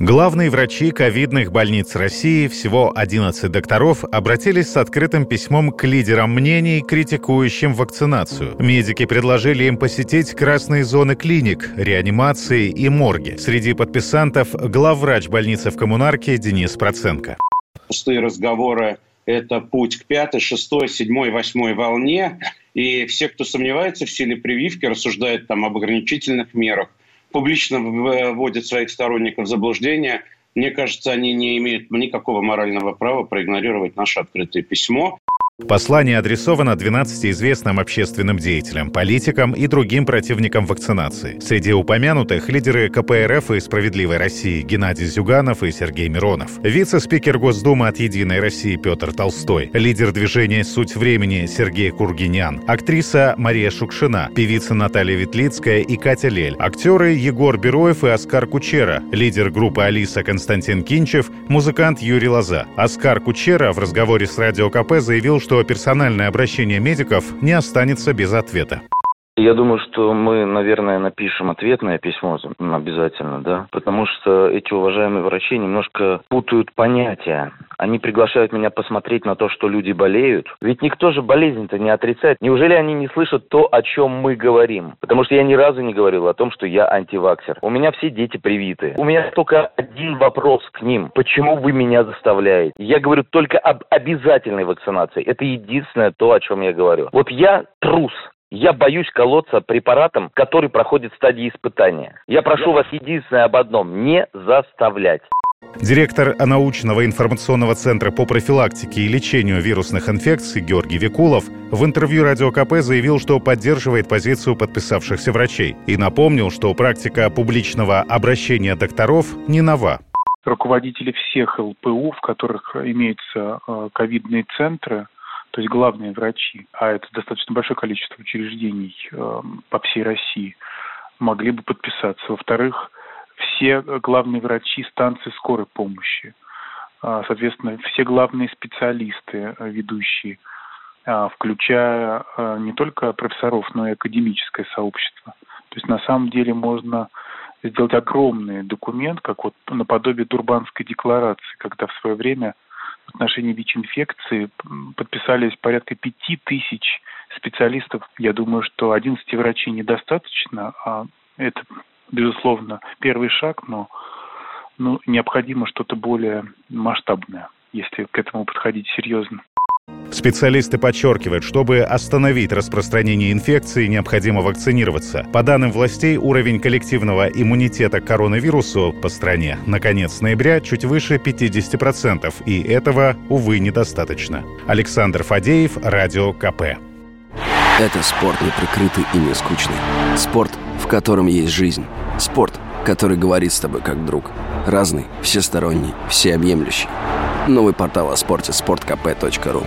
Главные врачи ковидных больниц России, всего 11 докторов, обратились с открытым письмом к лидерам мнений, критикующим вакцинацию. Медики предложили им посетить красные зоны клиник, реанимации и морги. Среди подписантов главврач больницы в Коммунарке Денис Проценко. Пустые разговоры – это путь к пятой, шестой, седьмой, восьмой волне. И все, кто сомневается в силе прививки, рассуждают там об ограничительных мерах – публично вводят своих сторонников в заблуждение, мне кажется, они не имеют никакого морального права проигнорировать наше открытое письмо. Послание адресовано 12 известным общественным деятелям, политикам и другим противникам вакцинации. Среди упомянутых лидеры КПРФ и «Справедливой России» Геннадий Зюганов и Сергей Миронов, вице-спикер Госдумы от «Единой России» Петр Толстой, лидер движения «Суть времени» Сергей Кургинян, актриса Мария Шукшина, певица Наталья Ветлицкая и Катя Лель, актеры Егор Бероев и Оскар Кучера, лидер группы «Алиса» Константин Кинчев, музыкант Юрий Лоза. Оскар Кучера в разговоре с Радио КП заявил, что персональное обращение медиков не останется без ответа. Я думаю, что мы, наверное, напишем ответное письмо обязательно, да, потому что эти уважаемые врачи немножко путают понятия. Они приглашают меня посмотреть на то, что люди болеют. Ведь никто же болезнь-то не отрицает. Неужели они не слышат то, о чем мы говорим? Потому что я ни разу не говорил о том, что я антиваксер. У меня все дети привиты. У меня только один вопрос к ним. Почему вы меня заставляете? Я говорю только об обязательной вакцинации. Это единственное то, о чем я говорю. Вот я трус. Я боюсь колоться препаратом, который проходит стадии испытания. Я прошу вас единственное об одном – не заставлять. Директор научного информационного центра по профилактике и лечению вирусных инфекций Георгий Викулов в интервью Радио КП заявил, что поддерживает позицию подписавшихся врачей и напомнил, что практика публичного обращения докторов не нова. Руководители всех ЛПУ, в которых имеются э, ковидные центры, то есть главные врачи, а это достаточно большое количество учреждений э, по всей России, могли бы подписаться. Во-вторых, все главные врачи станции скорой помощи, э, соответственно, все главные специалисты, э, ведущие, э, включая э, не только профессоров, но и академическое сообщество. То есть на самом деле можно сделать огромный документ, как вот наподобие Дурбанской декларации, когда в свое время в отношении ВИЧ-инфекции подписались порядка пяти тысяч специалистов. Я думаю, что 11 врачей недостаточно, а это, безусловно, первый шаг, но ну, необходимо что-то более масштабное, если к этому подходить серьезно. Специалисты подчеркивают, чтобы остановить распространение инфекции, необходимо вакцинироваться. По данным властей, уровень коллективного иммунитета к коронавирусу по стране на конец ноября чуть выше 50%, и этого, увы, недостаточно. Александр Фадеев, Радио КП. Это спорт неприкрытый и не скучный. Спорт, в котором есть жизнь. Спорт, который говорит с тобой как друг. Разный, всесторонний, всеобъемлющий. Новый портал о спорте – sportkp.ru